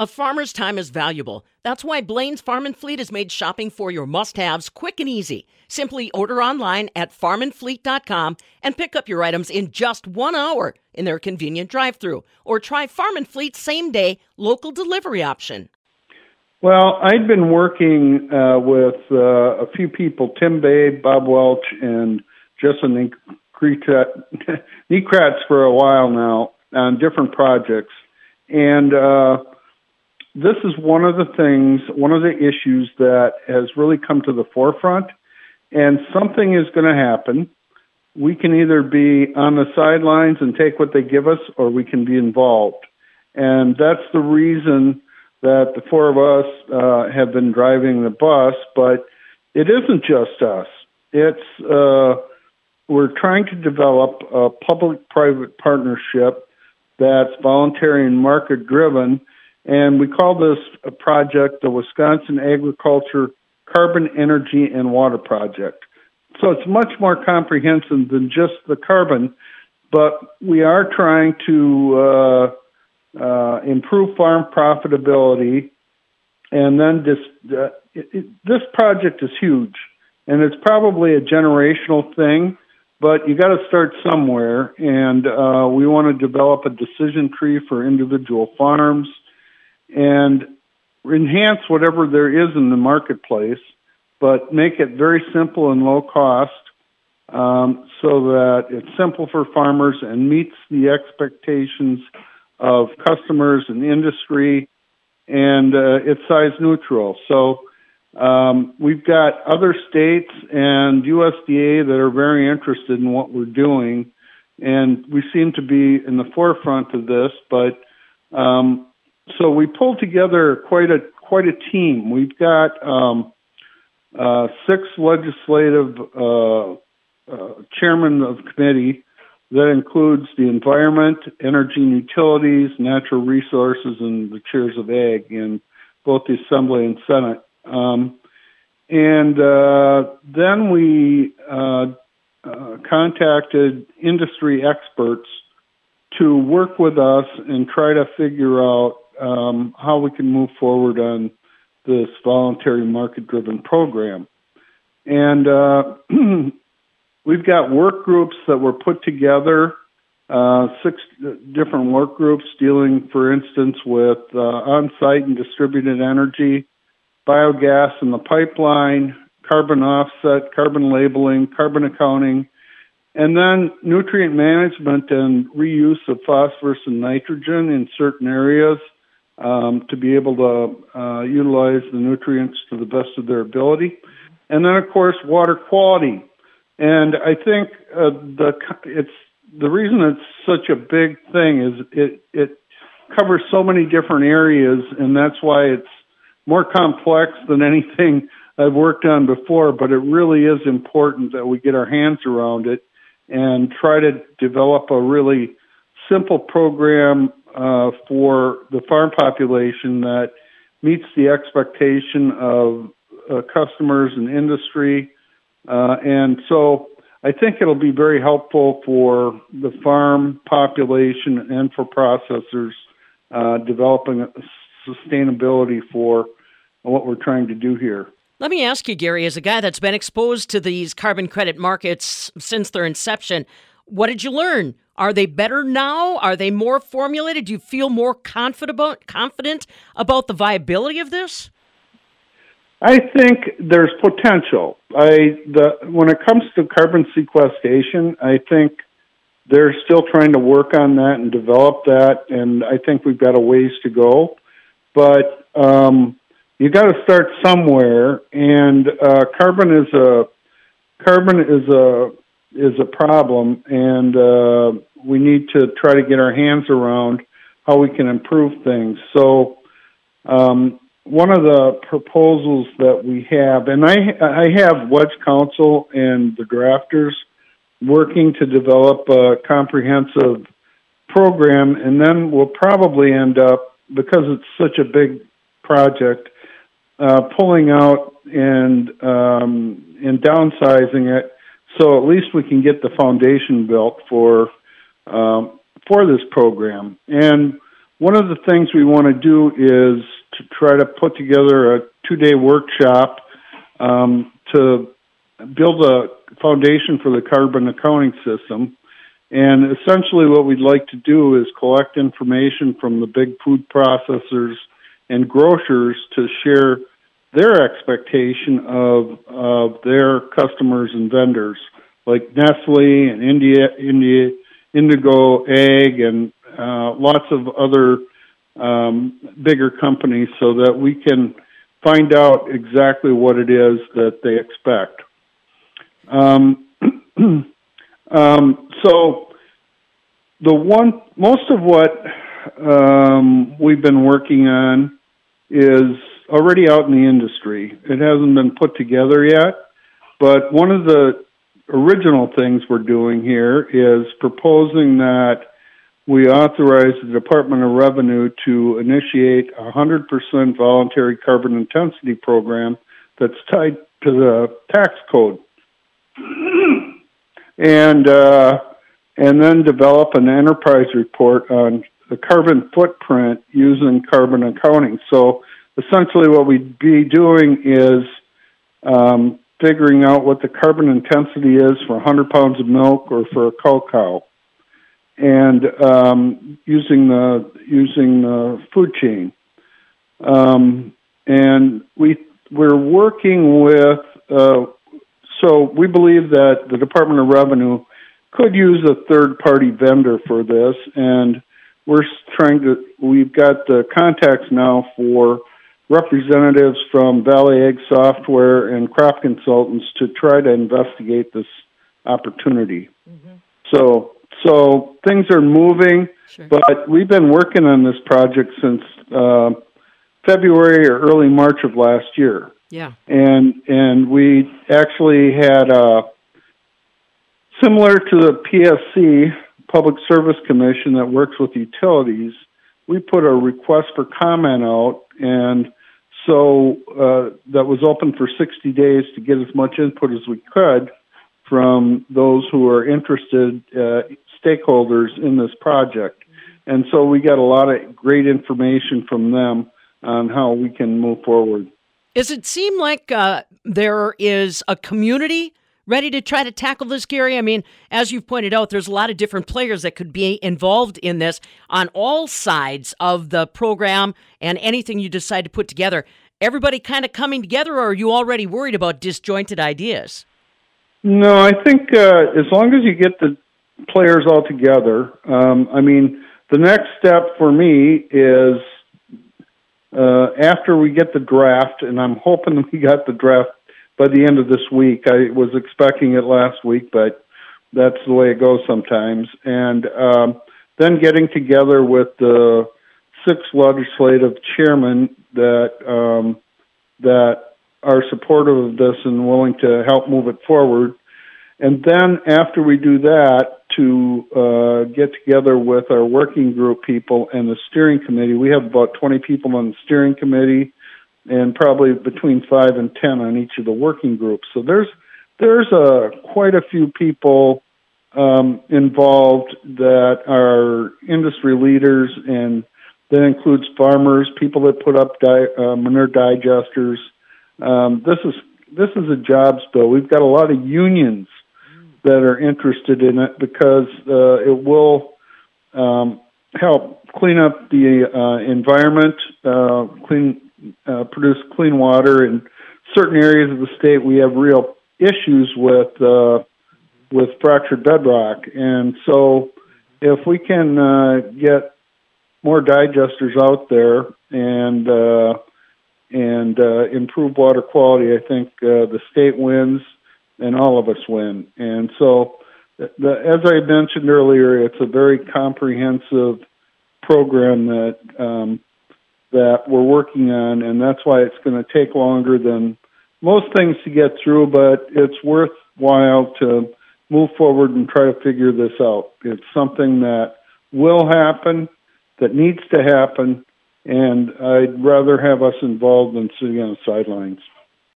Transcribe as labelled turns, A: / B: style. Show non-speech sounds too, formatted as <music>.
A: A farmer's time is valuable. That's why Blaine's Farm and Fleet has made shopping for your must-haves quick and easy. Simply order online at farmandfleet.com and pick up your items in just 1 hour in their convenient drive-through or try Farm and Fleet's same-day local delivery option.
B: Well, I'd been working uh, with uh, a few people, Tim Bay, Bob Welch, and Justin Nekratz <laughs> for a while now on different projects. And uh, this is one of the things, one of the issues that has really come to the forefront, and something is going to happen. We can either be on the sidelines and take what they give us, or we can be involved. And that's the reason that the four of us uh, have been driving the bus, but it isn't just us. It's uh, we're trying to develop a public-private partnership that's voluntary and market-driven and we call this a project the Wisconsin Agriculture Carbon, Energy, and Water Project. So it's much more comprehensive than just the carbon, but we are trying to uh, uh, improve farm profitability. And then this, uh, it, it, this project is huge, and it's probably a generational thing, but you got to start somewhere. And uh, we want to develop a decision tree for individual farms and enhance whatever there is in the marketplace, but make it very simple and low cost um, so that it's simple for farmers and meets the expectations of customers and industry, and uh, it's size neutral. So um, we've got other states and USDA that are very interested in what we're doing, and we seem to be in the forefront of this, but um, so we pulled together quite a quite a team. We've got um, uh, six legislative uh, uh, chairmen of committee. That includes the environment, energy and utilities, natural resources, and the chairs of ag in both the assembly and senate. Um, and uh, then we uh, uh, contacted industry experts to work with us and try to figure out um, how we can move forward on this voluntary market driven program. And uh, <clears throat> we've got work groups that were put together, uh, six different work groups dealing, for instance, with uh, on site and distributed energy, biogas in the pipeline, carbon offset, carbon labeling, carbon accounting, and then nutrient management and reuse of phosphorus and nitrogen in certain areas um, to be able to uh, utilize the nutrients to the best of their ability. And then, of course, water quality. And I think uh, the it's the reason it's such a big thing is it it covers so many different areas, and that's why it's more complex than <laughs> anything I've worked on before. But it really is important that we get our hands around it and try to develop a really simple program uh, for the farm population that meets the expectation of uh, customers and industry. Uh, and so I think it'll be very helpful for the farm population and for processors uh, developing sustainability for what we're trying to do here.
A: Let me ask you, Gary, as a guy that's been exposed to these carbon credit markets since their inception, what did you learn? Are they better now? Are they more formulated? Do you feel more confident about, confident about the viability of this?
B: I think there's potential. I the when it comes to carbon sequestration, I think they're still trying to work on that and develop that, and I think we've got a ways to go. But um, you got to start somewhere, and uh, carbon is a carbon is a is a problem, and uh, we need to try to get our hands around how we can improve things. So, um, one of the proposals that we have, and I, I have Leg Council and the drafters working to develop a comprehensive program, and then we'll probably end up because it's such a big project, uh, pulling out and um, and downsizing it so at least we can get the foundation built for um, for this program. And one of the things we want to do is to try to put together a two day workshop um, to build a foundation for the carbon accounting system. And essentially, what we'd like to do is collect information from the big food processors and grocers to share their expectation of of their customers and vendors, like Nestle and India, India, Indigo Ag, and uh, lots of other um, bigger companies, so that we can find out exactly what it is that they expect. Um, <clears throat> um, so the one, most of what um, we've been working on is already out in the industry. It hasn't been put together yet, but one of the original things we're doing here is proposing that we authorize the Department of Revenue to initiate a 100% voluntary carbon intensity program that's tied to the tax code. and uh, and then develop an enterprise report on the carbon footprint using carbon accounting. So essentially, what we'd be doing is um, figuring out what the carbon intensity is for 100 pounds of milk or for a cow cow, and um, using the using the food chain. Um, and we we're working with. Uh, so we believe that the Department of Revenue could use a third party vendor for this, and we're trying to. We've got the contacts now for representatives from Valley Ag Software and crop consultants to try to investigate this opportunity. Mm-hmm. So, so things are moving, sure. but we've been working on this project since uh, February or early March of last year.
A: Yeah,
B: and and we actually had a uh, similar to the PSC Public Service Commission that works with utilities. We put a request for comment out and so uh, that was open for 60 days to get as much input as we could from those who are interested uh, stakeholders in this project. And so we got a lot of great information from them on how we can move forward.
A: Does it seem like uh, there is a community ready to try to tackle this, Gary? I mean, as you've pointed out, there's a lot of different players that could be involved in this on all sides of the program and anything you decide to put together. Everybody kind of coming together, or are you already worried about disjointed ideas?
B: No, I think uh, as long as you get the players all together, um, I mean, the next step for me is uh, after we get the draft, and I'm hoping <laughs> we got the draft by the end of this week. I was expecting it last week, but that's the way it goes sometimes. And um, then getting together with the six legislative chairmen that um, that are supportive of this and willing to help move it forward. And then after we do that, to uh, get together with our working group people and the steering committee. We have about 20 people on the steering committee and probably between five and ten on each of the working groups. So there's there's a quite a few people um, involved that are industry leaders, and that includes farmers, people that put up di- uh, manure digesters. Um, this is this is a jobs bill. We've got a lot of unions that are interested in it because uh, it will um, help clean up the uh, environment, uh, clean uh, produce clean water. In certain areas of the state, we have real issues with uh, with fractured bedrock, and so if we can uh, get more digesters out there and uh, and uh, improve water quality, I think uh, the state wins and all of us win. And so, the, as I mentioned earlier, it's a very comprehensive program that um, that we're working on, and that's why it's going to take longer than most things to get through, but it's worthwhile to move forward and try to figure this out. It's something that will happen, that needs to happen, and I'd rather have us involved than sitting on the sidelines.